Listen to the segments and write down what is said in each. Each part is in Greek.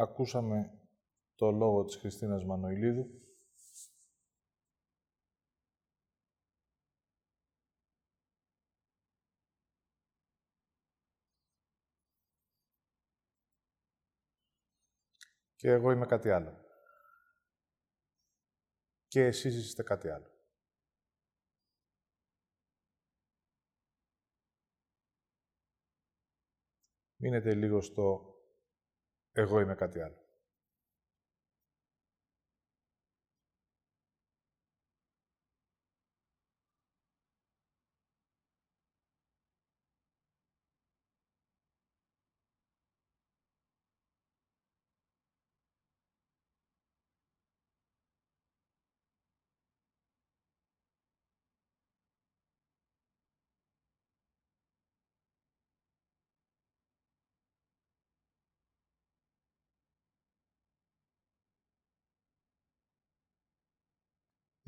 Ακούσαμε το λόγο της Χριστίνας Μανοηλίδου. Και εγώ είμαι κάτι άλλο. Και εσείς είστε κάτι άλλο. Μείνετε λίγο στο εγώ είμαι κάτι άλλο.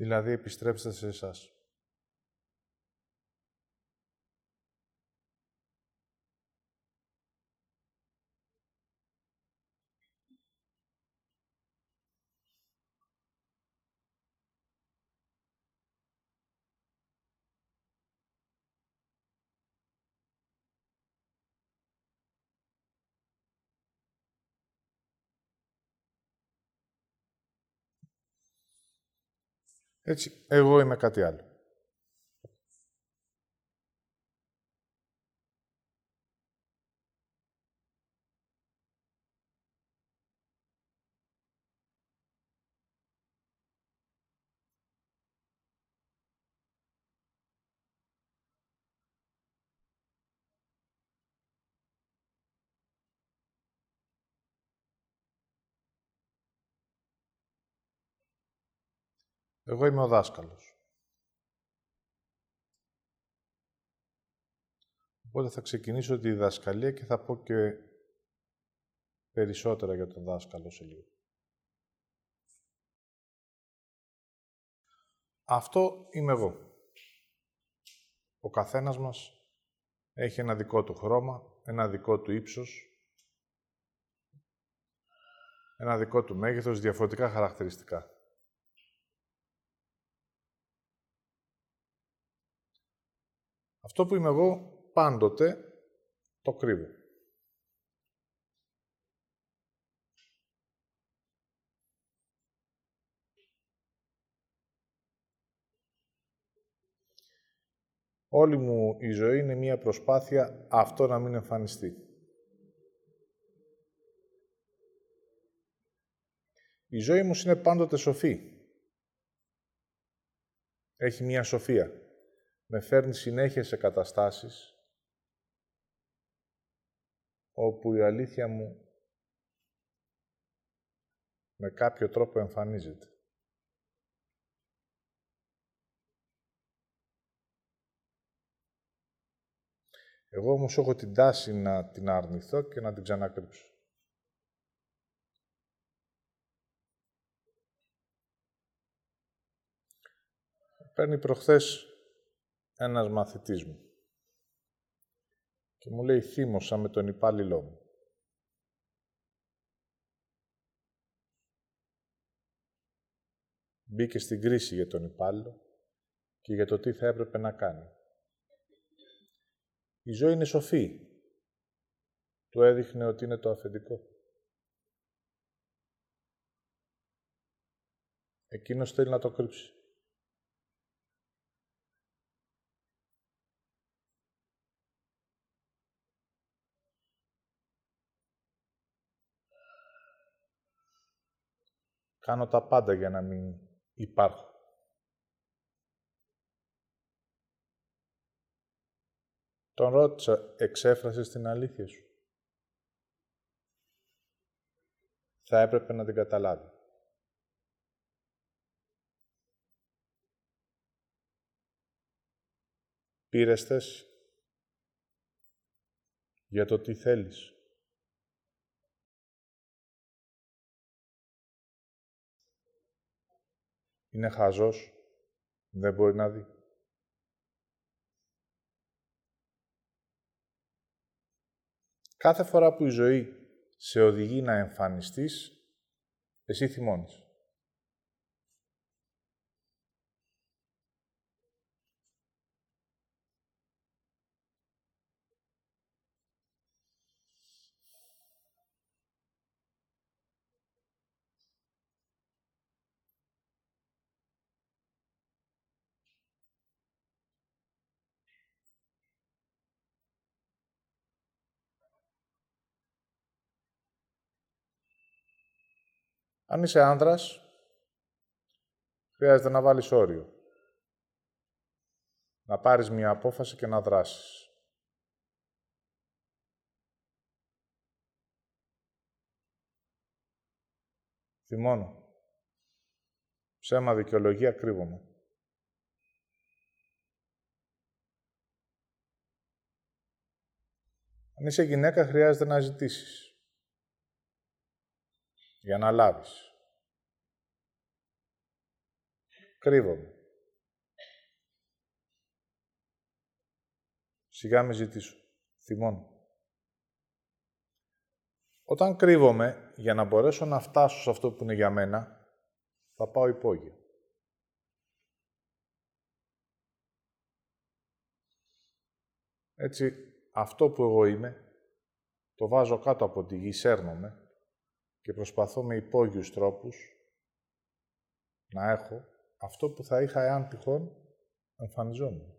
Δηλαδή, επιστρέψτε σε εσάς. Έτσι, εγώ είμαι κάτι άλλο. Εγώ είμαι ο δάσκαλος. Οπότε θα ξεκινήσω τη διδασκαλία και θα πω και περισσότερα για τον δάσκαλο σε λίγο. Αυτό είμαι εγώ. Ο καθένας μας έχει ένα δικό του χρώμα, ένα δικό του ύψος, ένα δικό του μέγεθος, διαφορετικά χαρακτηριστικά. Αυτό που είμαι εγώ πάντοτε το κρύβω. Όλη μου η ζωή είναι μία προσπάθεια αυτό να μην εμφανιστεί. Η ζωή μου είναι πάντοτε σοφή. Έχει μία σοφία με φέρνει συνέχεια σε καταστάσεις όπου η αλήθεια μου με κάποιο τρόπο εμφανίζεται. Εγώ όμως έχω την τάση να την αρνηθώ και να την ξανακρύψω. Παίρνει προχθές ένας μαθητής μου. Και μου λέει, θύμωσα με τον υπάλληλό μου. Μπήκε στην κρίση για τον υπάλληλο και για το τι θα έπρεπε να κάνει. Η ζωή είναι σοφή. Του έδειχνε ότι είναι το αφεντικό. Εκείνος θέλει να το κρύψει. Κάνω τα πάντα για να μην υπάρχω. Τον ρώτησα, εξέφρασες την αλήθεια σου; Θα έπρεπε να την καταλάβει. Πήρες για το τι θέλεις. Είναι χαζός. Δεν μπορεί να δει. Κάθε φορά που η ζωή σε οδηγεί να εμφανιστείς, εσύ θυμώνεις. Αν είσαι άνδρας, χρειάζεται να βάλεις όριο. Να πάρεις μια απόφαση και να δράσεις. Θυμώνω. Ψέμα δικαιολογία κρύβομαι. Αν είσαι γυναίκα, χρειάζεται να ζητήσεις για να λάβεις. Κρύβομαι. Σιγά με ζητήσω. Θυμώνω. Όταν κρύβομαι, για να μπορέσω να φτάσω σε αυτό που είναι για μένα, θα πάω υπόγειο. Έτσι, αυτό που εγώ είμαι, το βάζω κάτω από τη γη, σέρνομαι και προσπαθώ με υπόγειους τρόπους να έχω αυτό που θα είχα εάν τυχόν εμφανιζόμουν.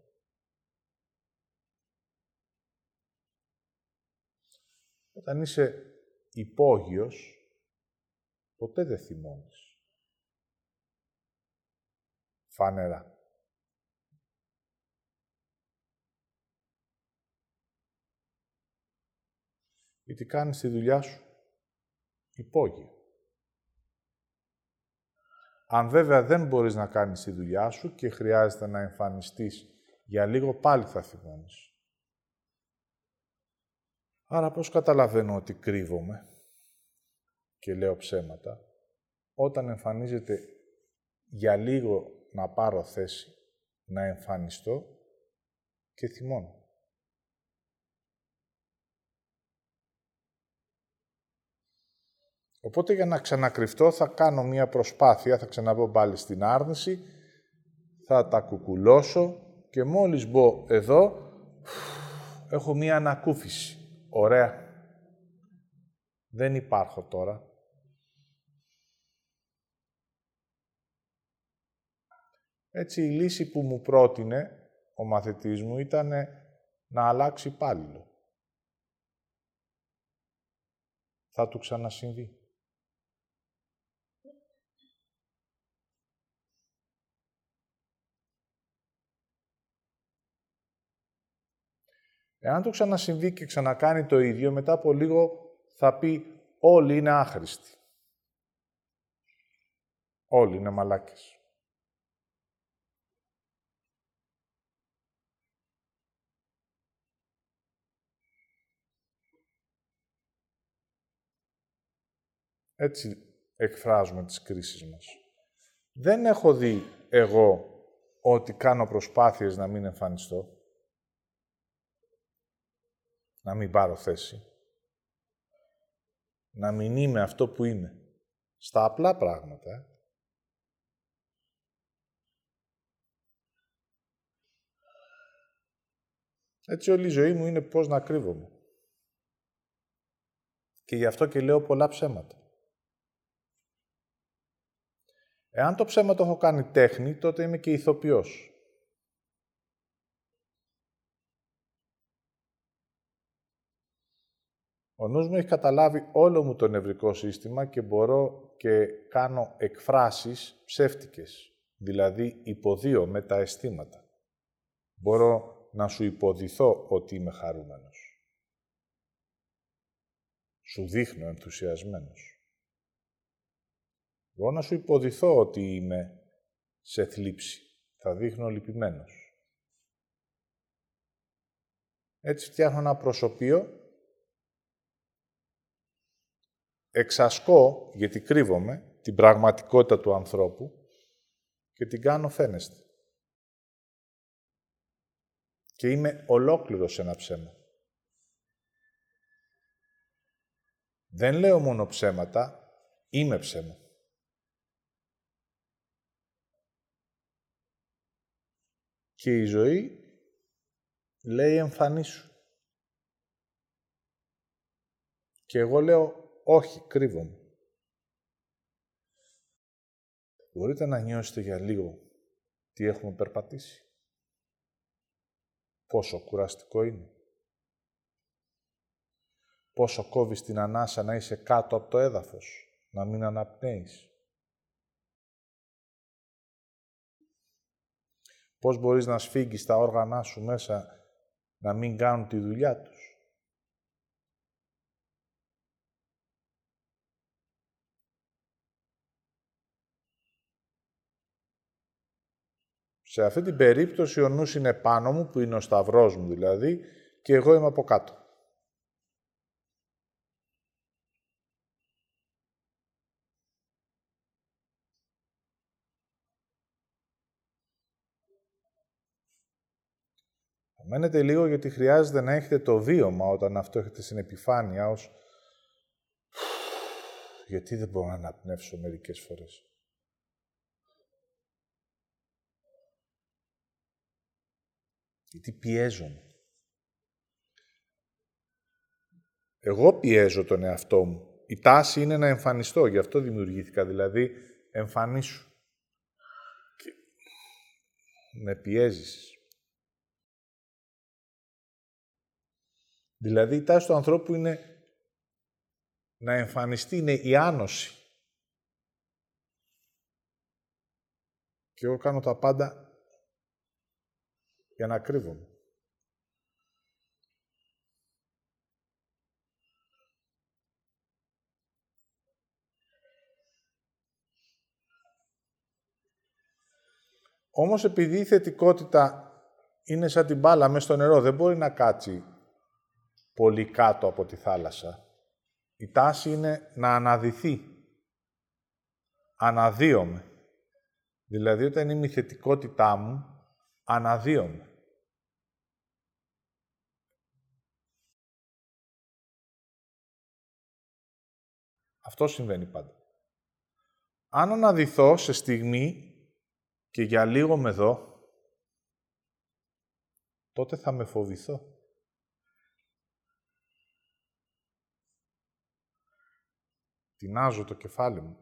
Όταν είσαι υπόγειος, ποτέ δεν θυμώνεις. Φανερά. Ή τι κάνεις τη δουλειά σου υπόγειο. Αν βέβαια δεν μπορείς να κάνεις τη δουλειά σου και χρειάζεται να εμφανιστείς για λίγο, πάλι θα θυμώνεις. Άρα πώς καταλαβαίνω ότι κρύβομαι και λέω ψέματα, όταν εμφανίζεται για λίγο να πάρω θέση, να εμφανιστώ και θυμώνω. Οπότε για να ξανακρυφτώ θα κάνω μία προσπάθεια, θα ξαναμπω πάλι στην άρνηση, θα τα κουκουλώσω και μόλις μπω εδώ, έχω μία ανακούφιση. Ωραία. Δεν υπάρχω τώρα. Έτσι η λύση που μου πρότεινε ο μαθητής μου ήταν να αλλάξει υπάλληλο. Θα του ξανασυμβεί. Εάν το ξανασυμβεί και ξανακάνει το ίδιο, μετά από λίγο θα πει όλοι είναι άχρηστοι. Όλοι είναι μαλάκες. Έτσι εκφράζουμε τις κρίσεις μας. Δεν έχω δει εγώ ότι κάνω προσπάθειες να μην εμφανιστώ να μην πάρω θέση. Να μην είμαι αυτό που είμαι. Στα απλά πράγματα. Ε. Έτσι όλη η ζωή μου είναι πώς να κρύβομαι. Και γι' αυτό και λέω πολλά ψέματα. Εάν το ψέμα το έχω κάνει τέχνη, τότε είμαι και ηθοποιός. Ο νους μου έχει καταλάβει όλο μου το νευρικό σύστημα και μπορώ και κάνω εκφράσεις ψεύτικες, δηλαδή υποδίω με τα αισθήματα. Μπορώ να σου υποδηθώ ότι είμαι χαρούμενος. Σου δείχνω ενθουσιασμένος. Μπορώ να σου υποδηθώ ότι είμαι σε θλίψη. Θα δείχνω λυπημένος. Έτσι φτιάχνω ένα προσωπείο εξασκώ, γιατί κρύβομαι, την πραγματικότητα του ανθρώπου και την κάνω φαίνεστη. Και είμαι ολόκληρος σε ένα ψέμα. Δεν λέω μόνο ψέματα, είμαι ψέμα. Και η ζωή λέει εμφανίσου. Και εγώ λέω όχι, κρύβομαι. Μπορείτε να νιώσετε για λίγο τι έχουμε περπατήσει. Πόσο κουραστικό είναι. Πόσο κόβεις την ανάσα να είσαι κάτω από το έδαφος, να μην αναπνέεις. Πώς μπορείς να σφίγγεις τα όργανά σου μέσα να μην κάνουν τη δουλειά τους. Σε αυτή την περίπτωση ο νους είναι πάνω μου, που είναι ο σταυρός μου δηλαδή, και εγώ είμαι από κάτω. Μένετε λίγο γιατί χρειάζεται να έχετε το βίωμα όταν αυτό έχετε στην επιφάνεια ως γιατί δεν μπορώ να αναπνεύσω μερικές φορές. Γιατί πιέζομαι. Εγώ πιέζω τον εαυτό μου. Η τάση είναι να εμφανιστώ, γι' αυτό δημιουργήθηκα, δηλαδή εμφανίσου. Και με πιέζεις. Δηλαδή η τάση του ανθρώπου είναι να εμφανιστεί, είναι η άνοση. Και εγώ κάνω τα πάντα για να κρύβομαι. Όμως επειδή η θετικότητα είναι σαν την μπάλα μέσα στο νερό, δεν μπορεί να κάτσει πολύ κάτω από τη θάλασσα. Η τάση είναι να αναδυθεί. Αναδύομαι. Δηλαδή, όταν είναι η θετικότητά μου, αναδύομαι. Αυτό συμβαίνει πάντα. Αν αναδυθώ σε στιγμή και για λίγο με δω, τότε θα με φοβηθώ. Τινάζω το κεφάλι μου.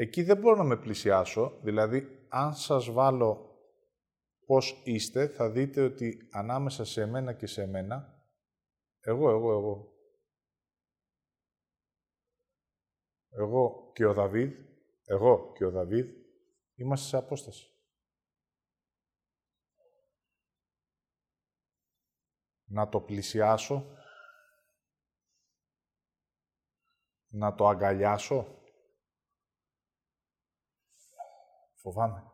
Εκεί δεν μπορώ να με πλησιάσω, δηλαδή αν σας βάλω πώς είστε, θα δείτε ότι ανάμεσα σε εμένα και σε εμένα, εγώ, εγώ, εγώ, εγώ και ο Δαβίδ, εγώ και ο Δαβίδ, είμαστε σε απόσταση. Να το πλησιάσω, να το αγκαλιάσω, Φοβάμαι.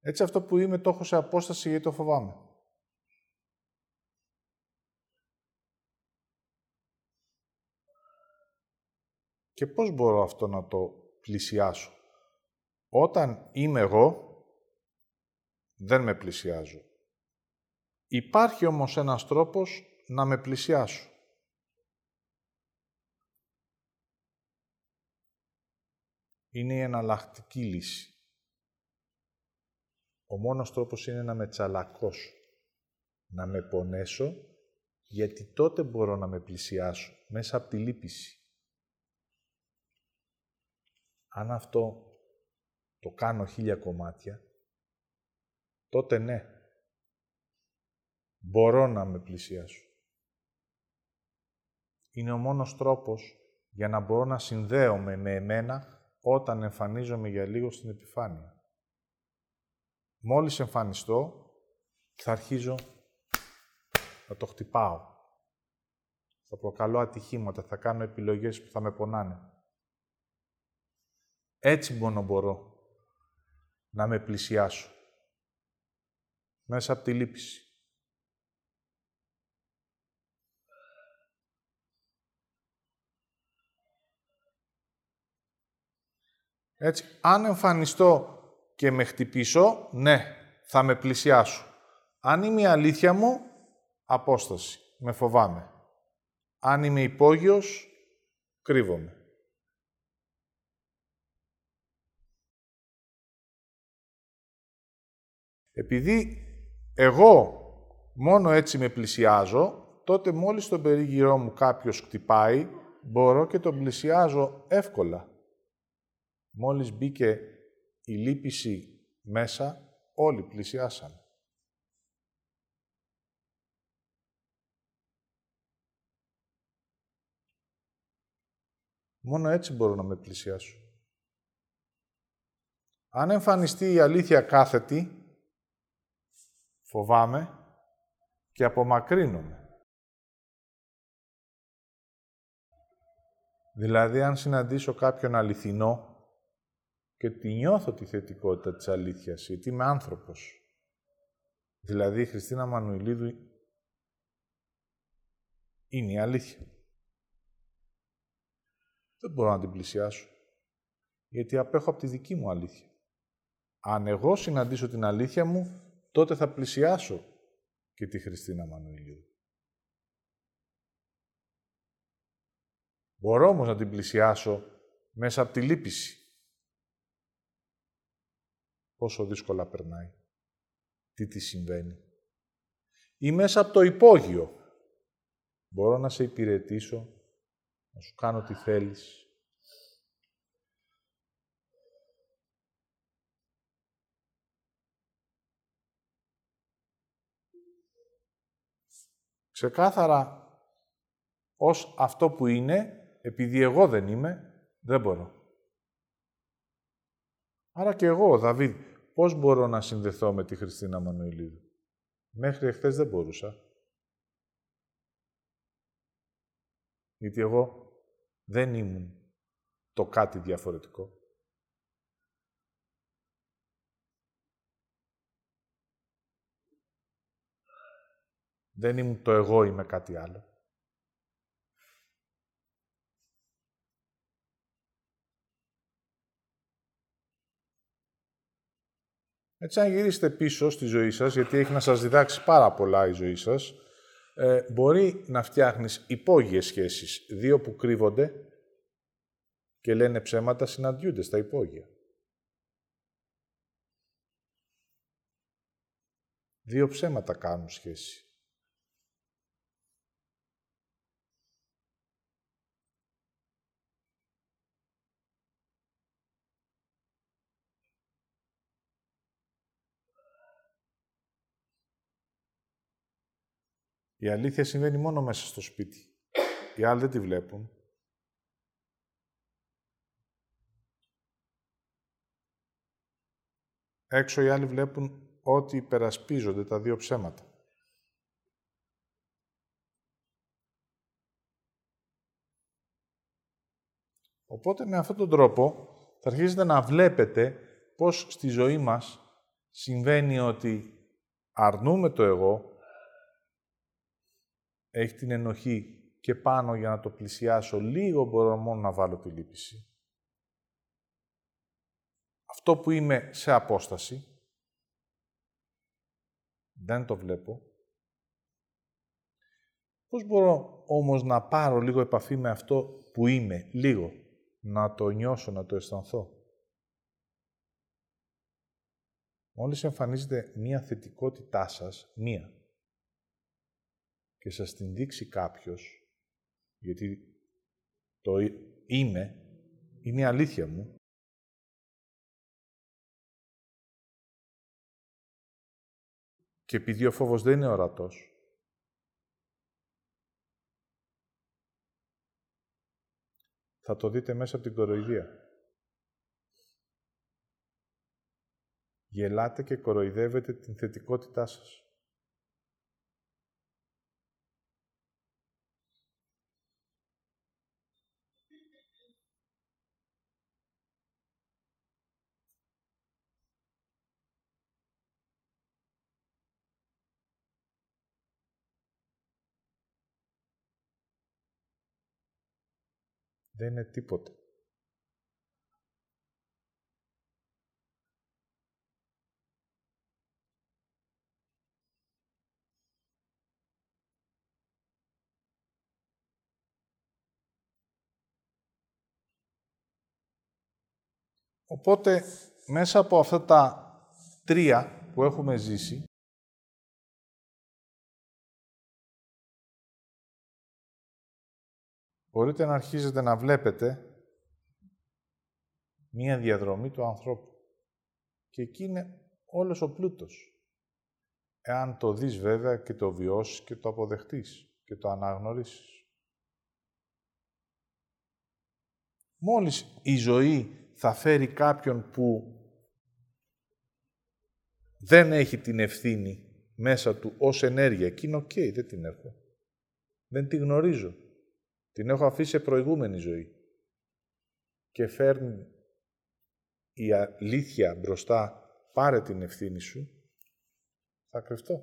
Έτσι αυτό που είμαι το έχω σε απόσταση γιατί το φοβάμαι. Και πώς μπορώ αυτό να το πλησιάσω; Όταν είμαι εγώ, δεν με πλησιάζω. Υπάρχει όμως ένας τρόπος να με πλησιάσω. Είναι η εναλλακτική λύση. Ο μόνος τρόπος είναι να με τσαλακώσω, να με πονέσω, γιατί τότε μπορώ να με πλησιάσω μέσα από τη λύπηση. Αν αυτό το κάνω χίλια κομμάτια, τότε ναι, μπορώ να με πλησιάσω είναι ο μόνος τρόπος για να μπορώ να συνδέομαι με εμένα όταν εμφανίζομαι για λίγο στην επιφάνεια. Μόλις εμφανιστώ, θα αρχίζω να το χτυπάω. Θα προκαλώ ατυχήματα, θα κάνω επιλογές που θα με πονάνε. Έτσι μόνο μπορώ να με πλησιάσω. Μέσα από τη λύπηση. Έτσι, αν εμφανιστώ και με χτυπήσω, ναι, θα με πλησιάσω. Αν είμαι η αλήθεια μου, απόσταση. Με φοβάμαι. Αν είμαι υπόγειος, κρύβομαι. Επειδή εγώ μόνο έτσι με πλησιάζω, τότε μόλις στον περίγυρό μου κάποιος χτυπάει, μπορώ και τον πλησιάζω εύκολα. Μόλις μπήκε η λύπηση μέσα, όλοι πλησιάσαν. Μόνο έτσι μπορώ να με πλησιάσω. Αν εμφανιστεί η αλήθεια κάθετη, φοβάμαι και απομακρύνομαι. Δηλαδή, αν συναντήσω κάποιον αληθινό και τη νιώθω τη θετικότητα της αλήθειας, γιατί είμαι άνθρωπος. Δηλαδή, η Χριστίνα Μανουηλίδου είναι η αλήθεια. Δεν μπορώ να την πλησιάσω, γιατί απέχω από τη δική μου αλήθεια. Αν εγώ συναντήσω την αλήθεια μου, τότε θα πλησιάσω και τη Χριστίνα Μανουηλίδου. Μπορώ όμως να την πλησιάσω μέσα από τη λύπηση. Πόσο δύσκολα περνάει. Τι της συμβαίνει. Ή μέσα από το υπόγειο. Μπορώ να σε υπηρετήσω, να σου κάνω τι θέλεις. Ξεκάθαρα ως αυτό που είναι επειδή εγώ δεν είμαι, δεν μπορώ. Άρα και εγώ, ο Δαβίδ, πώς μπορώ να συνδεθώ με τη Χριστίνα Μανουηλίδου; Μέχρι εχθές δεν μπορούσα. Γιατί εγώ δεν ήμουν το κάτι διαφορετικό. Δεν ήμουν το εγώ είμαι κάτι άλλο. Έτσι, αν γυρίσετε πίσω στη ζωή σας, γιατί έχει να σας διδάξει πάρα πολλά η ζωή σας, ε, μπορεί να φτιάχνεις υπόγειες σχέσεις. Δύο που κρύβονται και λένε ψέματα συναντιούνται στα υπόγεια. Δύο ψέματα κάνουν σχέση. Η αλήθεια συμβαίνει μόνο μέσα στο σπίτι. Οι άλλοι δεν τη βλέπουν. Έξω οι άλλοι βλέπουν ότι υπερασπίζονται τα δύο ψέματα. Οπότε με αυτόν τον τρόπο θα αρχίσετε να βλέπετε πώς στη ζωή μας συμβαίνει ότι αρνούμε το εγώ, έχει την ενοχή και πάνω για να το πλησιάσω, λίγο μπορώ μόνο να βάλω τη λύπηση. Αυτό που είμαι σε απόσταση, δεν το βλέπω. Πώς μπορώ όμως να πάρω λίγο επαφή με αυτό που είμαι, λίγο, να το νιώσω, να το αισθανθώ; Μόλις εμφανίζεται μία θετικότητά σας, μία, και σας την δείξει κάποιος, γιατί το είμαι, είναι η αλήθεια μου, και επειδή ο φόβος δεν είναι ορατός, θα το δείτε μέσα από την κοροϊδία. Γελάτε και κοροϊδεύετε την θετικότητά σας. Δεν είναι τίποτα. Οπότε, μέσα από αυτά τα τρία που έχουμε ζήσει, μπορείτε να αρχίζετε να βλέπετε μία διαδρομή του ανθρώπου. Και εκεί είναι όλος ο πλούτος. Εάν το δεις βέβαια και το βιώσεις και το αποδεχτείς και το αναγνωρίσεις. Μόλις η ζωή θα φέρει κάποιον που δεν έχει την ευθύνη μέσα του ως ενέργεια, εκείνο οκ, δεν την έχω. Δεν την γνωρίζω. Την έχω αφήσει σε προηγούμενη ζωή. Και φέρνει η αλήθεια μπροστά, πάρε την ευθύνη σου, θα κρυφτώ.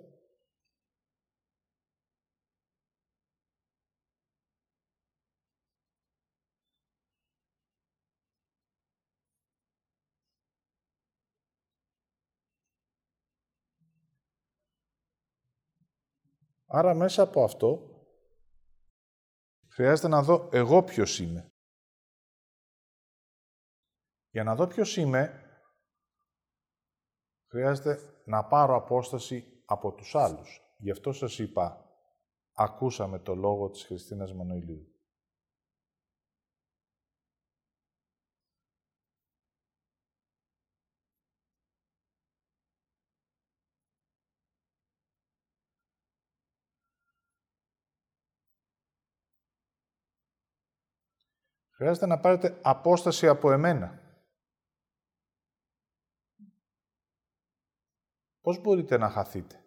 Άρα μέσα από αυτό χρειάζεται να δω εγώ ποιος είμαι. Για να δω ποιος είμαι, χρειάζεται να πάρω απόσταση από τους άλλους. Γι' αυτό σας είπα, ακούσαμε το λόγο της Χριστίνας Μανοηλίου. Χρειάζεται να πάρετε απόσταση από εμένα. Πώς μπορείτε να χαθείτε;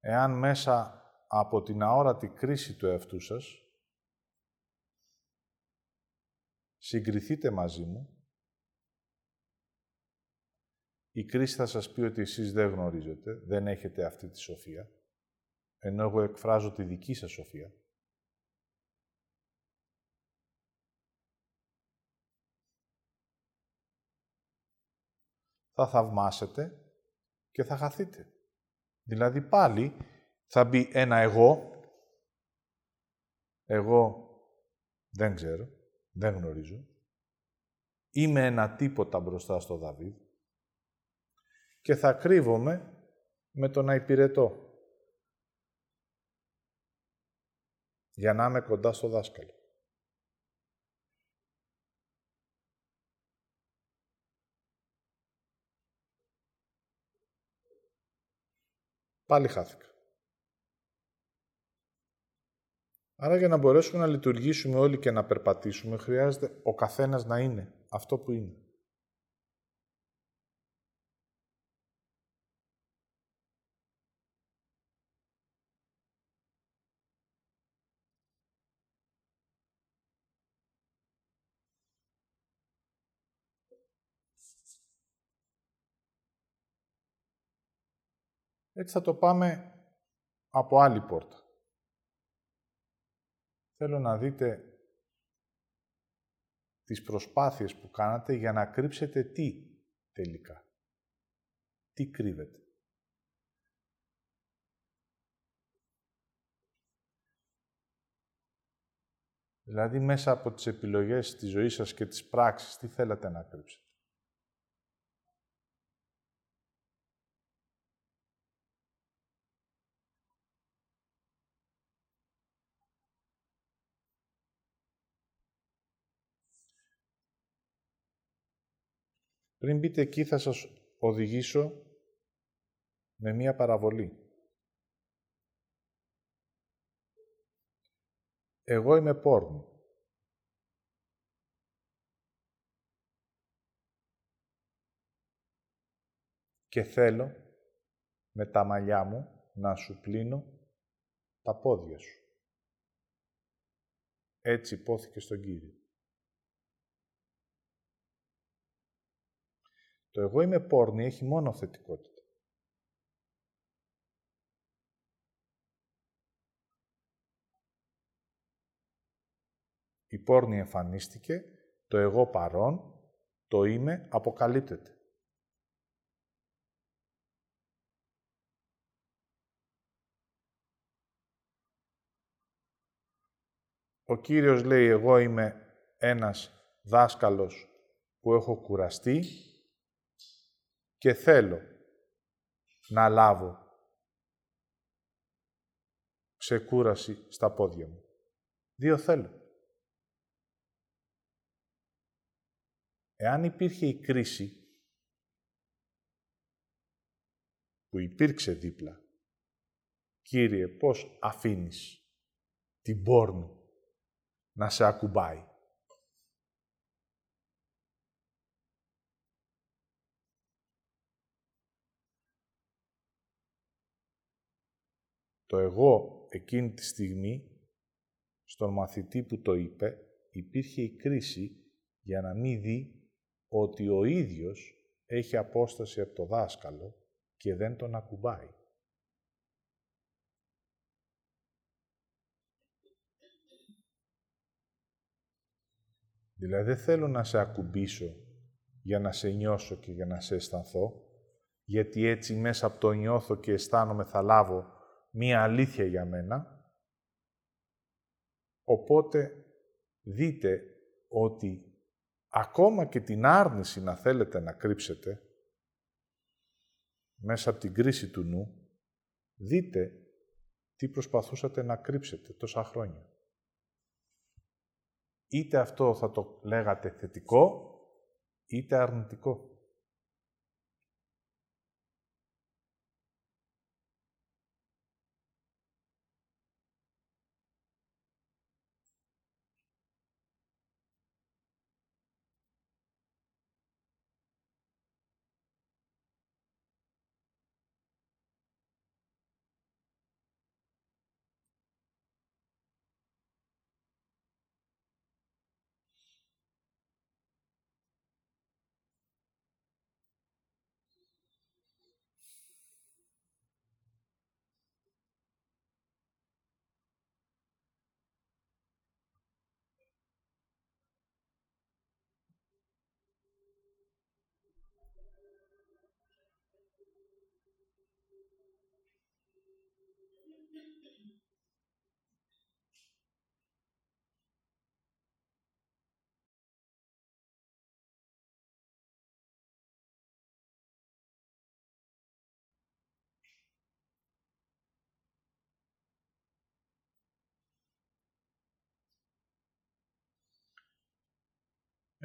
Εάν μέσα από την αόρατη κρίση του εαυτού σας συγκριθείτε μαζί μου, η κρίση θα σας πει ότι εσείς δεν γνωρίζετε, δεν έχετε αυτή τη σοφία, ενώ εγώ εκφράζω τη δική σας σοφία. Θα θαυμάσετε και θα χαθείτε. Δηλαδή πάλι θα μπει ένα εγώ, εγώ δεν ξέρω, δεν γνωρίζω, είμαι ένα τίποτα μπροστά στο Δαβίδ και θα κρύβομαι με το να υπηρετώ για να είμαι κοντά στο δάσκαλο. Πάλι χάθηκα. Άρα για να μπορέσουμε να λειτουργήσουμε όλοι και να περπατήσουμε, χρειάζεται ο καθένας να είναι αυτό που είναι. Έτσι θα το πάμε από άλλη πόρτα. Θέλω να δείτε τις προσπάθειες που κάνατε για να κρύψετε τι τελικά. Τι κρύβεται. Δηλαδή μέσα από τις επιλογές της ζωής σας και της πράξης, τι θέλατε να κρύψετε; Πριν μπείτε εκεί θα σας οδηγήσω με μία παραβολή. Εγώ είμαι πόρνη. Και θέλω με τα μαλλιά μου να σου πλύνω τα πόδια σου. Έτσι υπόθηκε στον Κύριο. Το εγώ είμαι πόρνη έχει μόνο θετικότητα. Η πόρνη εμφανίστηκε, το εγώ παρόν, το είμαι αποκαλύπτεται. Ο Κύριος λέει, εγώ είμαι ένας δάσκαλος που έχω κουραστεί και θέλω να λάβω ξεκούραση στα πόδια μου. Δύο θέλω. Εάν υπήρχε η κρίση που υπήρξε δίπλα, Κύριε, πώς αφήνεις την πόρνη να σε ακουμπάει; Το εγώ εκείνη τη στιγμή, στον μαθητή που το είπε, υπήρχε η κρίση για να μην δει ότι ο ίδιος έχει απόσταση από το δάσκαλο και δεν τον ακουμπάει. Δηλαδή δεν θέλω να σε ακουμπήσω για να σε νιώσω και για να σε αισθανθώ, γιατί έτσι μέσα από το νιώθω και αισθάνομαι θα λάβω μία αλήθεια για μένα. Οπότε δείτε ότι ακόμα και την άρνηση να θέλετε να κρύψετε μέσα από την κρίση του νου, δείτε τι προσπαθούσατε να κρύψετε τόσα χρόνια. Είτε αυτό θα το λέγατε θετικό, είτε αρνητικό.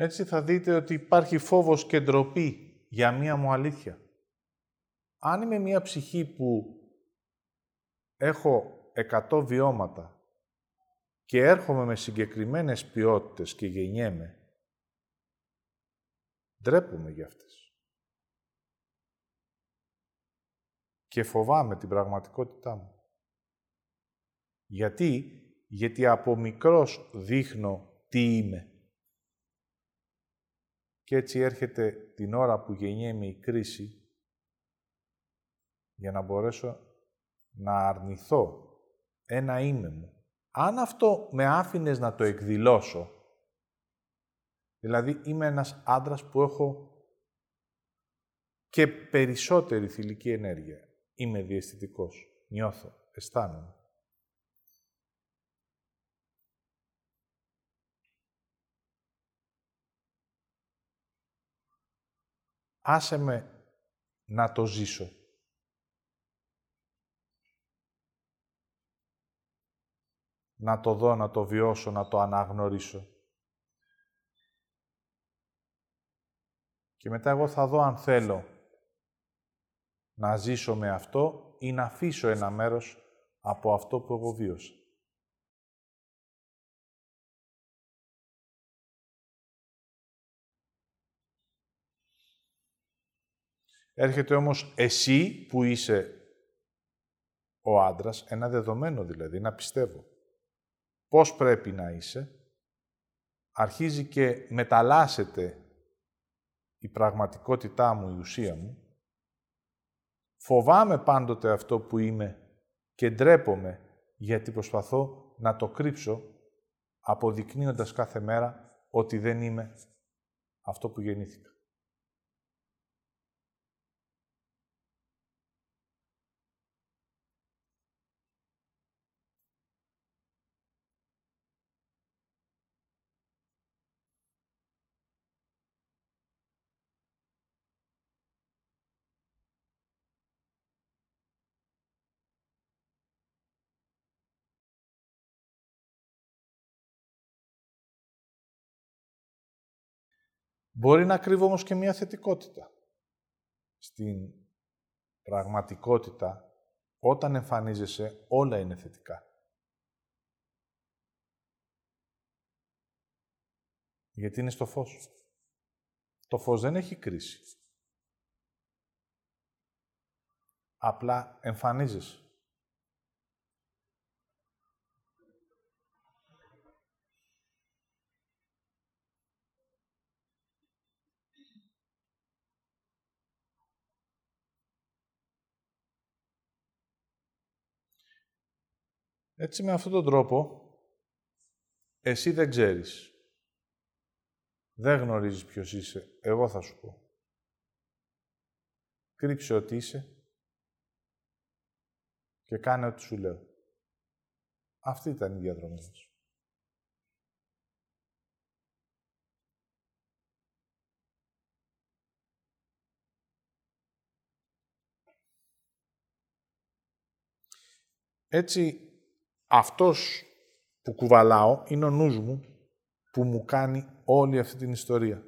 Έτσι θα δείτε ότι υπάρχει φόβος και ντροπή για μία μου αλήθεια. Αν είμαι μία ψυχή που έχω 100 βιώματα και έρχομαι με συγκεκριμένες ποιότητες και γεννιέμαι, ντρέπομαι για αυτές. Και φοβάμαι την πραγματικότητά μου. Γιατί, γιατί από μικρός δείχνω τι είμαι. Και έτσι έρχεται την ώρα που γεννιέμαι η κρίση για να μπορέσω να αρνηθώ ένα είμαι μου. Αν αυτό με άφηνες να το εκδηλώσω, δηλαδή είμαι ένας άντρας που έχω και περισσότερη θηλυκή ενέργεια. Είμαι διαισθητικός. Νιώθω. Αισθάνομαι. άσε με να το ζήσω. Να το δω, να το βιώσω, να το αναγνωρίσω. Και μετά εγώ θα δω αν θέλω να ζήσω με αυτό ή να αφήσω ένα μέρος από αυτό που εγώ βίωσα. Έρχεται όμως εσύ που είσαι ο άντρας, ένα δεδομένο δηλαδή, να πιστεύω. Πώς πρέπει να είσαι, αρχίζει και μεταλλάσσεται η πραγματικότητά μου, η ουσία μου. Φοβάμαι πάντοτε αυτό που είμαι και ντρέπομαι γιατί προσπαθώ να το κρύψω αποδεικνύοντας κάθε μέρα ότι δεν είμαι αυτό που γεννήθηκα. Μπορεί να κρύβω όμως και μια θετικότητα. Στην πραγματικότητα, όταν εμφανίζεσαι, όλα είναι θετικά. Γιατί είναι στο φως. Το φως δεν έχει κρίση. Απλά εμφανίζεσαι. Έτσι με αυτόν τον τρόπο, εσύ δεν ξέρεις. Δεν γνωρίζεις ποιος είσαι. Εγώ θα σου πω. Κρύψε ότι είσαι και κάνε ό,τι σου λέω. Αυτή ήταν η διαδρομή μας. Έτσι, αυτός που κουβαλάω είναι ο νους μου που μου κάνει όλη αυτή την ιστορία.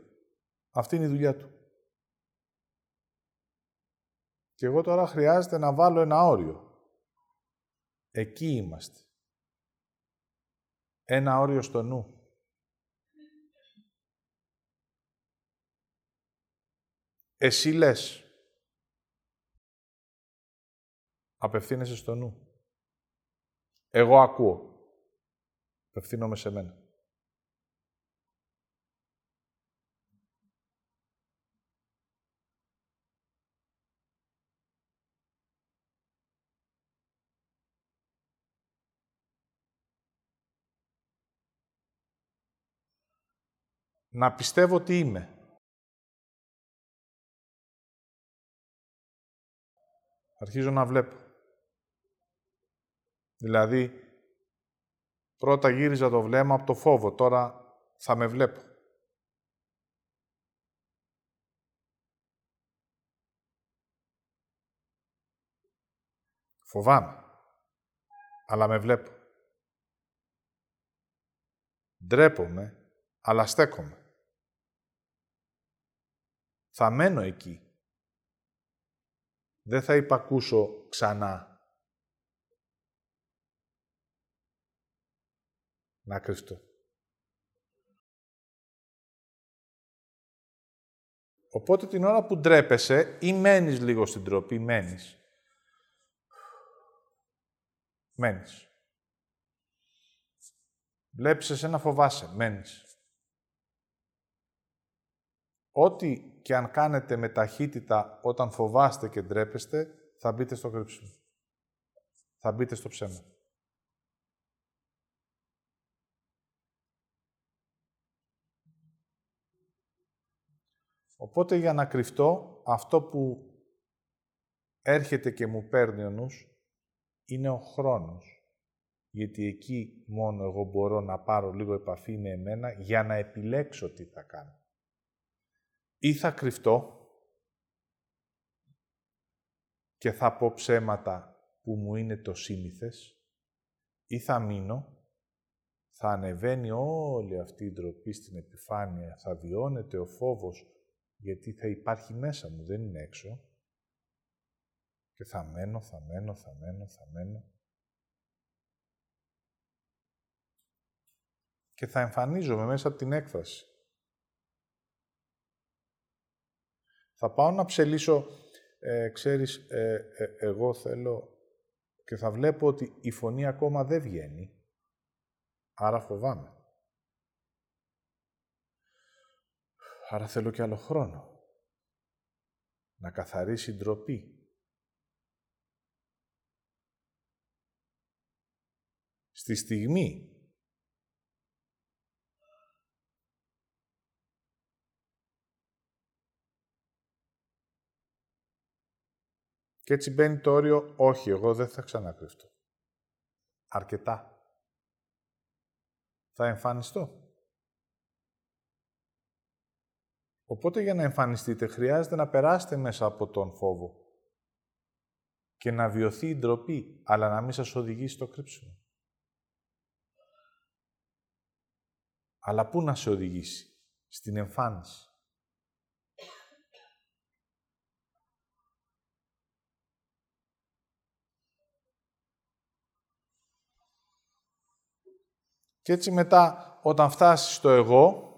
Αυτή είναι η δουλειά του. Και εγώ τώρα χρειάζεται να βάλω ένα όριο. Εκεί είμαστε. Ένα όριο στο νου. Εσύ λες. Απευθύνεσαι στο νου. Εγώ ακούω. Απευθύνομαι σε μένα. Να πιστεύω ότι είμαι. Αρχίζω να βλέπω. Δηλαδή, πρώτα γύριζα το βλέμμα από το φόβο, τώρα θα με βλέπω. Φοβάμαι, αλλά με βλέπω. Ντρέπομαι, αλλά στέκομαι. Θα μένω εκεί. Δεν θα υπακούσω ξανά να κρυφτώ. Οπότε την ώρα που ντρέπεσαι ή μένεις λίγο στην τροπή, μένεις. Μένεις. Βλέπεις εσένα φοβάσαι, μένεις. Ό,τι και αν κάνετε με ταχύτητα όταν φοβάστε και ντρέπεστε, θα μπείτε στο κρύψιμο. Θα μπείτε στο ψέμα. Οπότε για να κρυφτώ, αυτό που έρχεται και μου παίρνει ο νους, είναι ο χρόνος. Γιατί εκεί μόνο εγώ μπορώ να πάρω λίγο επαφή με εμένα για να επιλέξω τι θα κάνω. Ή θα κρυφτώ και θα πω ψέματα που μου είναι το σύνηθες, ή θα μείνω, θα ανεβαίνει όλη αυτή η ντροπή στην επιφάνεια, θα βιώνεται ο φόβος γιατί θα υπάρχει μέσα μου, δεν είναι έξω. Και θα μένω, θα μένω, θα μένω, θα μένω. Και θα εμφανίζομαι μέσα από την έκφραση. Θα πάω να ψελίσω, ε, ξέρεις, ε, ε, εγώ θέλω και θα βλέπω ότι η φωνή ακόμα δεν βγαίνει. Άρα φοβάμαι. Άρα θέλω και άλλο χρόνο. Να καθαρίσει η ντροπή. Στη στιγμή Και έτσι μπαίνει το όριο, όχι, εγώ δεν θα ξανακρυφτώ. Αρκετά. Θα εμφανιστώ. Οπότε για να εμφανιστείτε χρειάζεται να περάσετε μέσα από τον φόβο και να βιωθεί η ντροπή, αλλά να μην σας οδηγήσει στο κρύψιμο. Αλλά πού να σε οδηγήσει, στην εμφάνιση. Και έτσι μετά, όταν φτάσεις στο εγώ,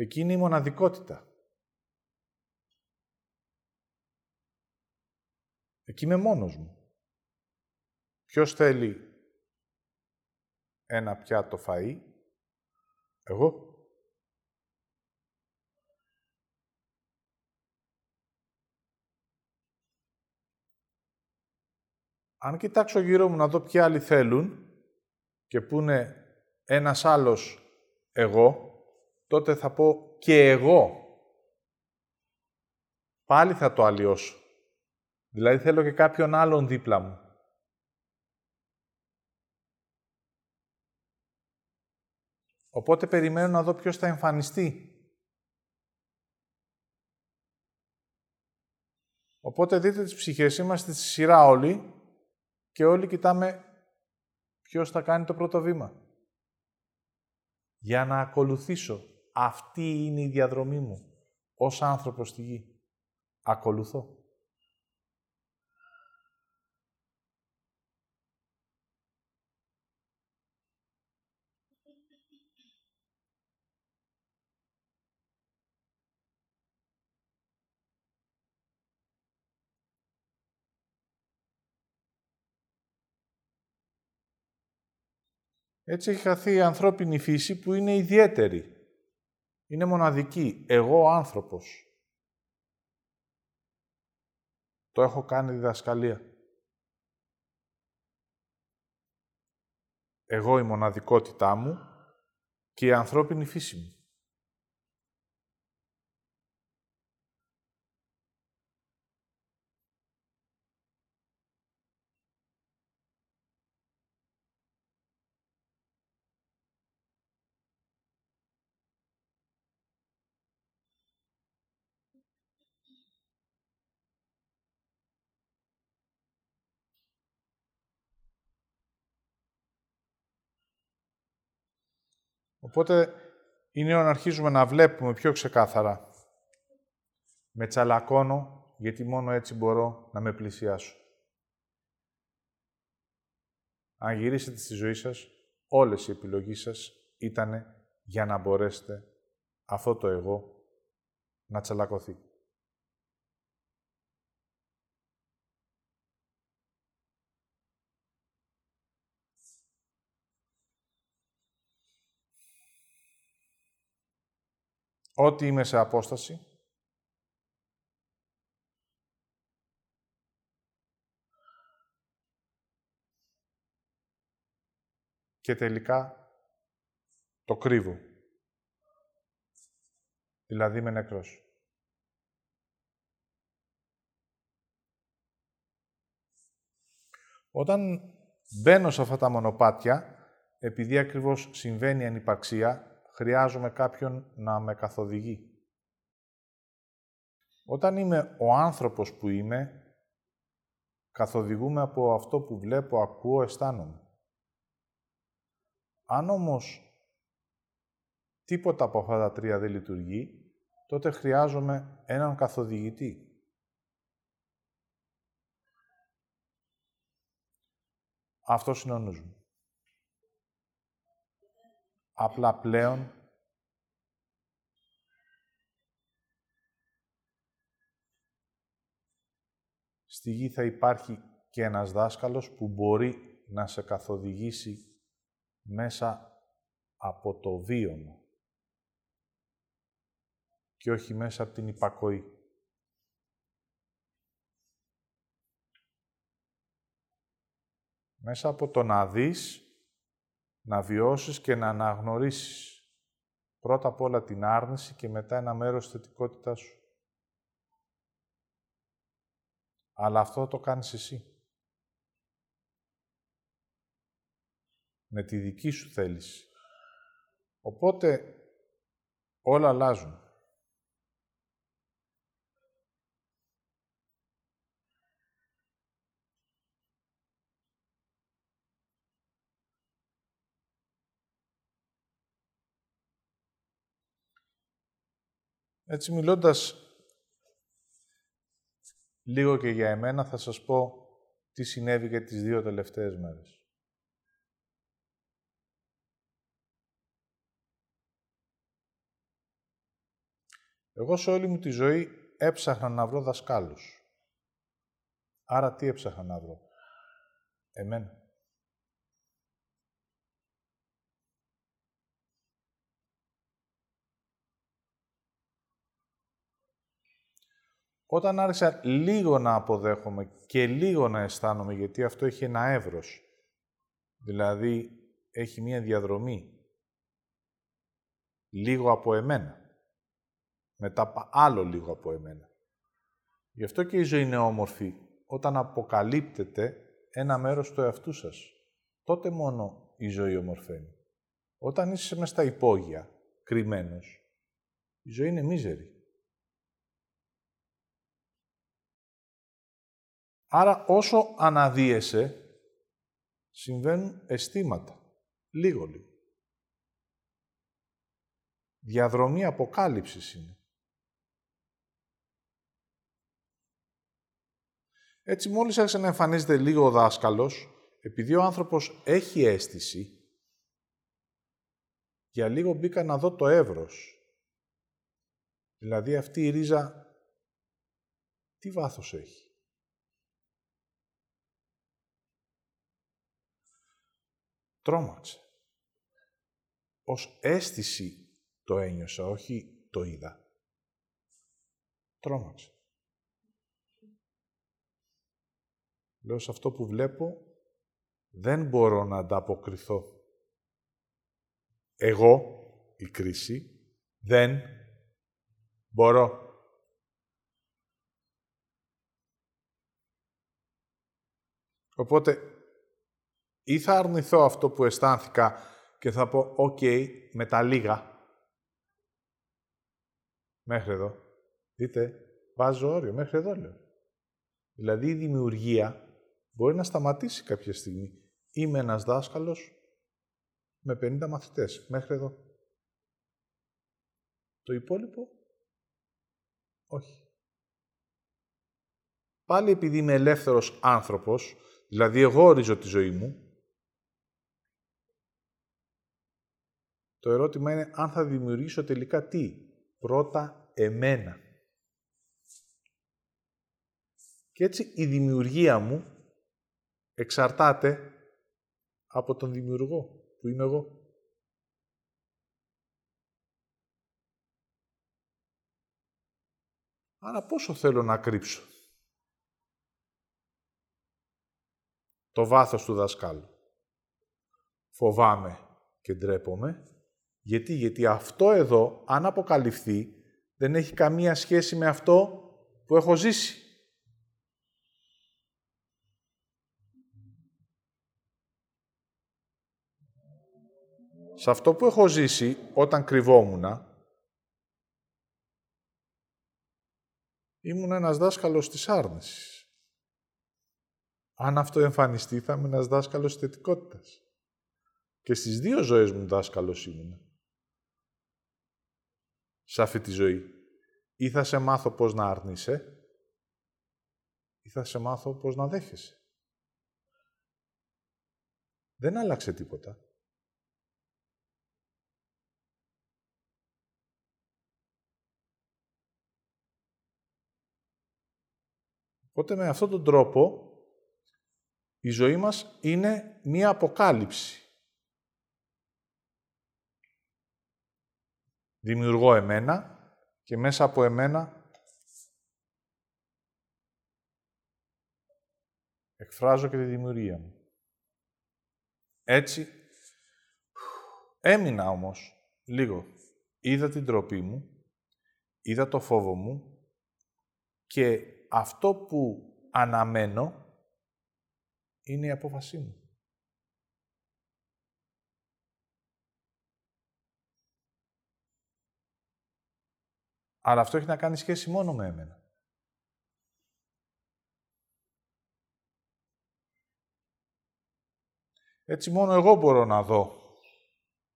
εκείνη η μοναδικότητα. Εκεί είμαι μόνος μου. Ποιος θέλει ένα πιάτο φαΐ, εγώ. Αν κοιτάξω γύρω μου να δω ποιοι άλλοι θέλουν και που είναι ένας άλλος εγώ, τότε θα πω και εγώ. Πάλι θα το αλλοιώσω. Δηλαδή θέλω και κάποιον άλλον δίπλα μου. Οπότε περιμένω να δω ποιος θα εμφανιστεί. Οπότε δείτε τις ψυχές, είμαστε στη σειρά όλοι και όλοι κοιτάμε ποιος θα κάνει το πρώτο βήμα. Για να ακολουθήσω. Αυτή είναι η διαδρομή μου ως άνθρωπος στη γη. Ακολουθώ. Έτσι έχει χαθεί η ανθρώπινη φύση που είναι ιδιαίτερη. Είναι μοναδική. Εγώ άνθρωπος. Το έχω κάνει διδασκαλία. Εγώ η μοναδικότητά μου και η ανθρώπινη φύση μου. Οπότε είναι να αρχίζουμε να βλέπουμε πιο ξεκάθαρα. Με τσαλακώνω, γιατί μόνο έτσι μπορώ να με πλησιάσω. Αν γυρίσετε στη ζωή σας, όλες οι επιλογές σας ήταν για να μπορέσετε αυτό το εγώ να τσαλακωθεί. Ό,τι είμαι σε απόσταση, και τελικά το κρύβω. Δηλαδή είμαι νεκρός. Όταν μπαίνω σε αυτά τα μονοπάτια, επειδή ακριβώς συμβαίνει ανυπαρξία, χρειάζομαι κάποιον να με καθοδηγεί. Όταν είμαι ο άνθρωπος που είμαι, καθοδηγούμε από αυτό που βλέπω, ακούω, αισθάνομαι. Αν όμως τίποτα από αυτά τα τρία δεν λειτουργεί, τότε χρειάζομαι έναν καθοδηγητή. Αυτός είναι ο νους μου. Απλά πλέον στη γη θα υπάρχει και ένας δάσκαλος που μπορεί να σε καθοδηγήσει μέσα από το βίωμα και όχι μέσα από την υπακοή. Μέσα από το να δεις να βιώσεις και να αναγνωρίσεις πρώτα απ' όλα την άρνηση και μετά ένα μέρος της θετικότητάς σου. Αλλά αυτό το κάνεις εσύ. Με τη δική σου θέληση. Οπότε όλα αλλάζουν. Έτσι μιλώντας λίγο και για εμένα, θα σας πω τι συνέβη και τις δύο τελευταίες μέρες. Εγώ σε όλη μου τη ζωή έψαχνα να βρω δασκάλους. Άρα τι έψαχνα να βρω; Εμένα. Όταν άρχισα λίγο να αποδέχομαι και λίγο να αισθάνομαι, γιατί αυτό έχει ένα εύρος, δηλαδή έχει μία διαδρομή, λίγο από εμένα, μετά άλλο λίγο από εμένα. Γι' αυτό και η ζωή είναι όμορφη, όταν αποκαλύπτεται ένα μέρος του εαυτού σας. Τότε μόνο η ζωή ομορφαίνει. Όταν είσαι μέσα στα υπόγεια, κρυμμένος, η ζωή είναι μίζερη. Άρα όσο αναδύεσαι, συμβαίνουν αισθήματα. Λίγο-λίγο. Διαδρομή αποκάλυψης είναι. Έτσι, μόλις άρχισε να εμφανίζεται λίγο ο δάσκαλος, επειδή ο άνθρωπος έχει αίσθηση, για λίγο μπήκα να δω το εύρος. Δηλαδή αυτή η ρίζα, τι βάθος έχει; Τρόμαξε. Ως αίσθηση το ένιωσα, όχι το είδα. Τρόμαξε. Λέω σε αυτό που βλέπω δεν μπορώ να ανταποκριθώ. Εγώ, η κρίση, δεν μπορώ. Οπότε ή θα αρνηθώ αυτό που αισθάνθηκα και θα πω «ΟΚ, με τα λίγα». Μέχρι εδώ. Δείτε, βάζω όριο. Μέχρι εδώ λέω. Δηλαδή η δημιουργία μπορεί να σταματήσει κάποια στιγμή. Είμαι ένας δάσκαλος με 50 μαθητές. Μέχρι εδώ. Το υπόλοιπο, όχι. Πάλι επειδή είμαι ελεύθερος άνθρωπος, δηλαδή εγώ ορίζω τη ζωή μου, Το ερώτημα είναι αν θα δημιουργήσω τελικά τι; Πρώτα εμένα. Και έτσι η δημιουργία μου εξαρτάται από τον δημιουργό που είμαι εγώ. Άρα πόσο θέλω να κρύψω το βάθος του δασκάλου; Φοβάμαι και ντρέπομαι γιατί, γιατί αυτό εδώ, αν αποκαλυφθεί, δεν έχει καμία σχέση με αυτό που έχω ζήσει. Σε αυτό που έχω ζήσει όταν κρυβόμουν, ήμουν ένας δάσκαλος της άρνησης. Αν αυτό εμφανιστεί, θα είμαι ένας δάσκαλος της θετικότητας. Και στις δύο ζωές μου δάσκαλος ήμουν σε αυτή τη ζωή. Ή θα σε μάθω πώς να αρνείσαι, ή θα σε μάθω πώς να δέχεσαι. Δεν άλλαξε τίποτα. Οπότε με αυτόν τον τρόπο η ζωή μας είναι μία αποκάλυψη. Δημιουργώ εμένα και μέσα από εμένα εκφράζω και τη δημιουργία μου. Έτσι, έμεινα όμως λίγο. Είδα την τροπή μου, είδα το φόβο μου και αυτό που αναμένω είναι η απόφασή μου. Αλλά αυτό έχει να κάνει σχέση μόνο με εμένα. Έτσι μόνο εγώ μπορώ να δω,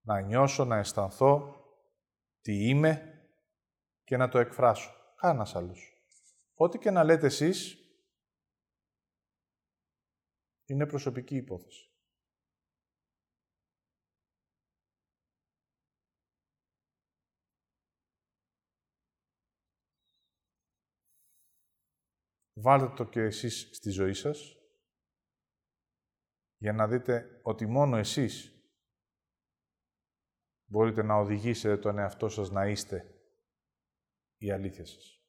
να νιώσω, να αισθανθώ τι είμαι και να το εκφράσω. Κάνας άλλος. Ό,τι και να λέτε εσείς, είναι προσωπική υπόθεση. Βάλτε το και εσείς στη ζωή σας, για να δείτε ότι μόνο εσείς μπορείτε να οδηγήσετε τον εαυτό σας να είστε η αλήθεια σας.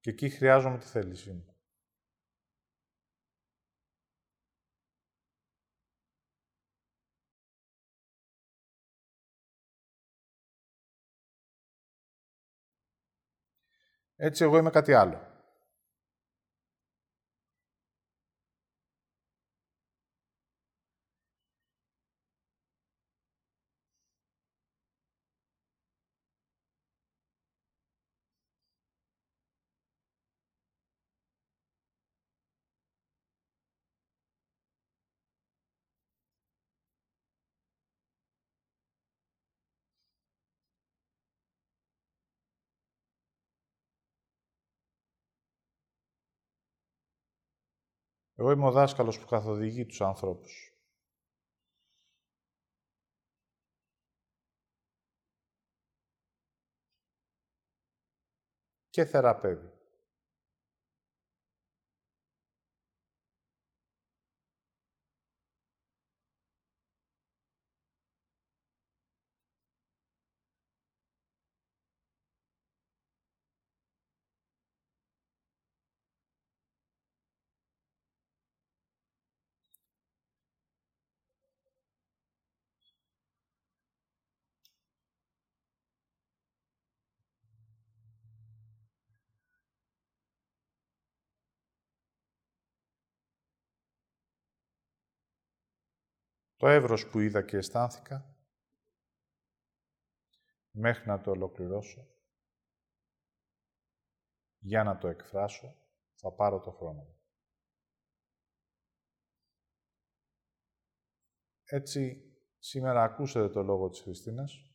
Και εκεί χρειάζομαι τη θέλησή μου. Έτσι εγώ είμαι κάτι άλλο. Εγώ είμαι ο δάσκαλος που καθοδηγεί τους ανθρώπους. Και θεραπεύει. Το εύρος που είδα και αισθάνθηκα, μέχρι να το ολοκληρώσω, για να το εκφράσω, θα πάρω το χρόνο μου. Έτσι, σήμερα ακούσατε το λόγο της Χριστίνας,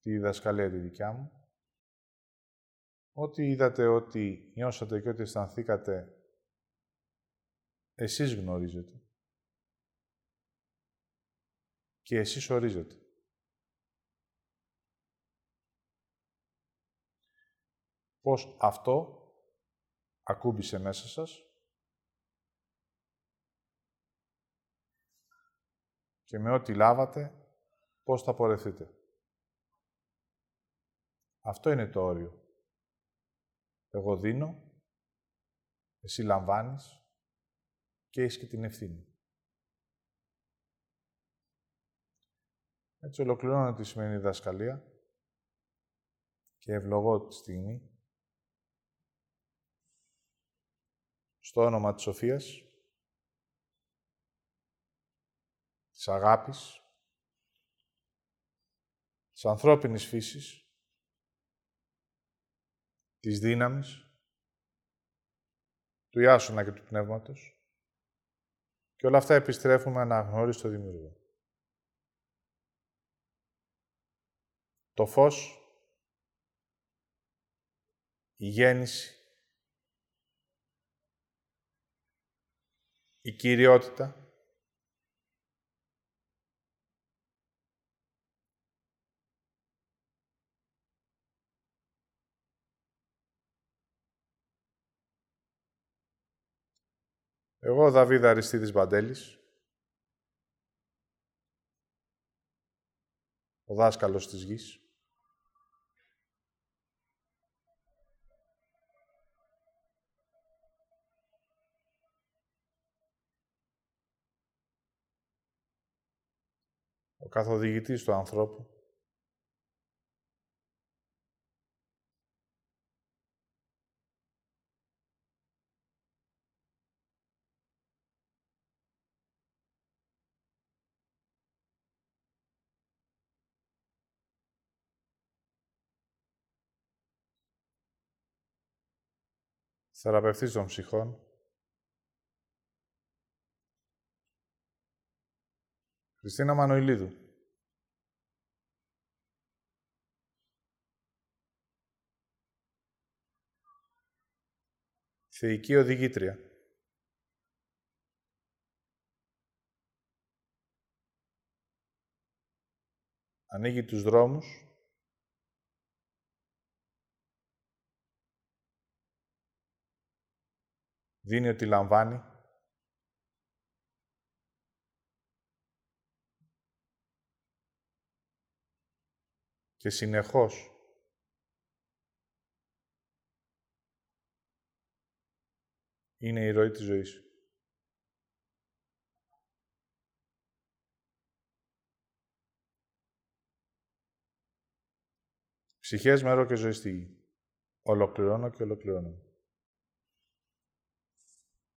τη διδασκαλία τη δικιά μου, ό,τι είδατε, ό,τι νιώσατε και ό,τι αισθανθήκατε εσείς γνωρίζετε. Και εσείς ορίζετε. Πώς αυτό ακούμπησε μέσα σας και με ό,τι λάβατε, πώς θα πορεθείτε. Αυτό είναι το όριο. Εγώ δίνω, εσύ λαμβάνεις και έχεις και την ευθύνη. Έτσι ολοκληρώνω τη σημερινή διδασκαλία και ευλογώ τη στιγμή στο όνομα της Σοφίας, της αγάπης, της ανθρώπινης φύσης, της δύναμης, του Ιάσονα και του Πνεύματος, και όλα αυτά επιστρέφουν με αναγνώριση στο Δημιουργό. Το φως, η γέννηση, η κυριότητα, Εγώ, ο Δαβίδ Αριστίδης Μπαντέλης, ο δάσκαλος της γης, ο καθοδηγητής του ανθρώπου, θεραπευτής των ψυχών, Χριστίνα Μανοηλίδου. Θεϊκή οδηγήτρια. Ανοίγει τους δρόμους Δίνει ό,τι λαμβάνει. Και συνεχώς είναι η ροή της ζωής σου. Ψυχές, μέρο και ζωή στη γη. Ολοκληρώνω και ολοκληρώνω.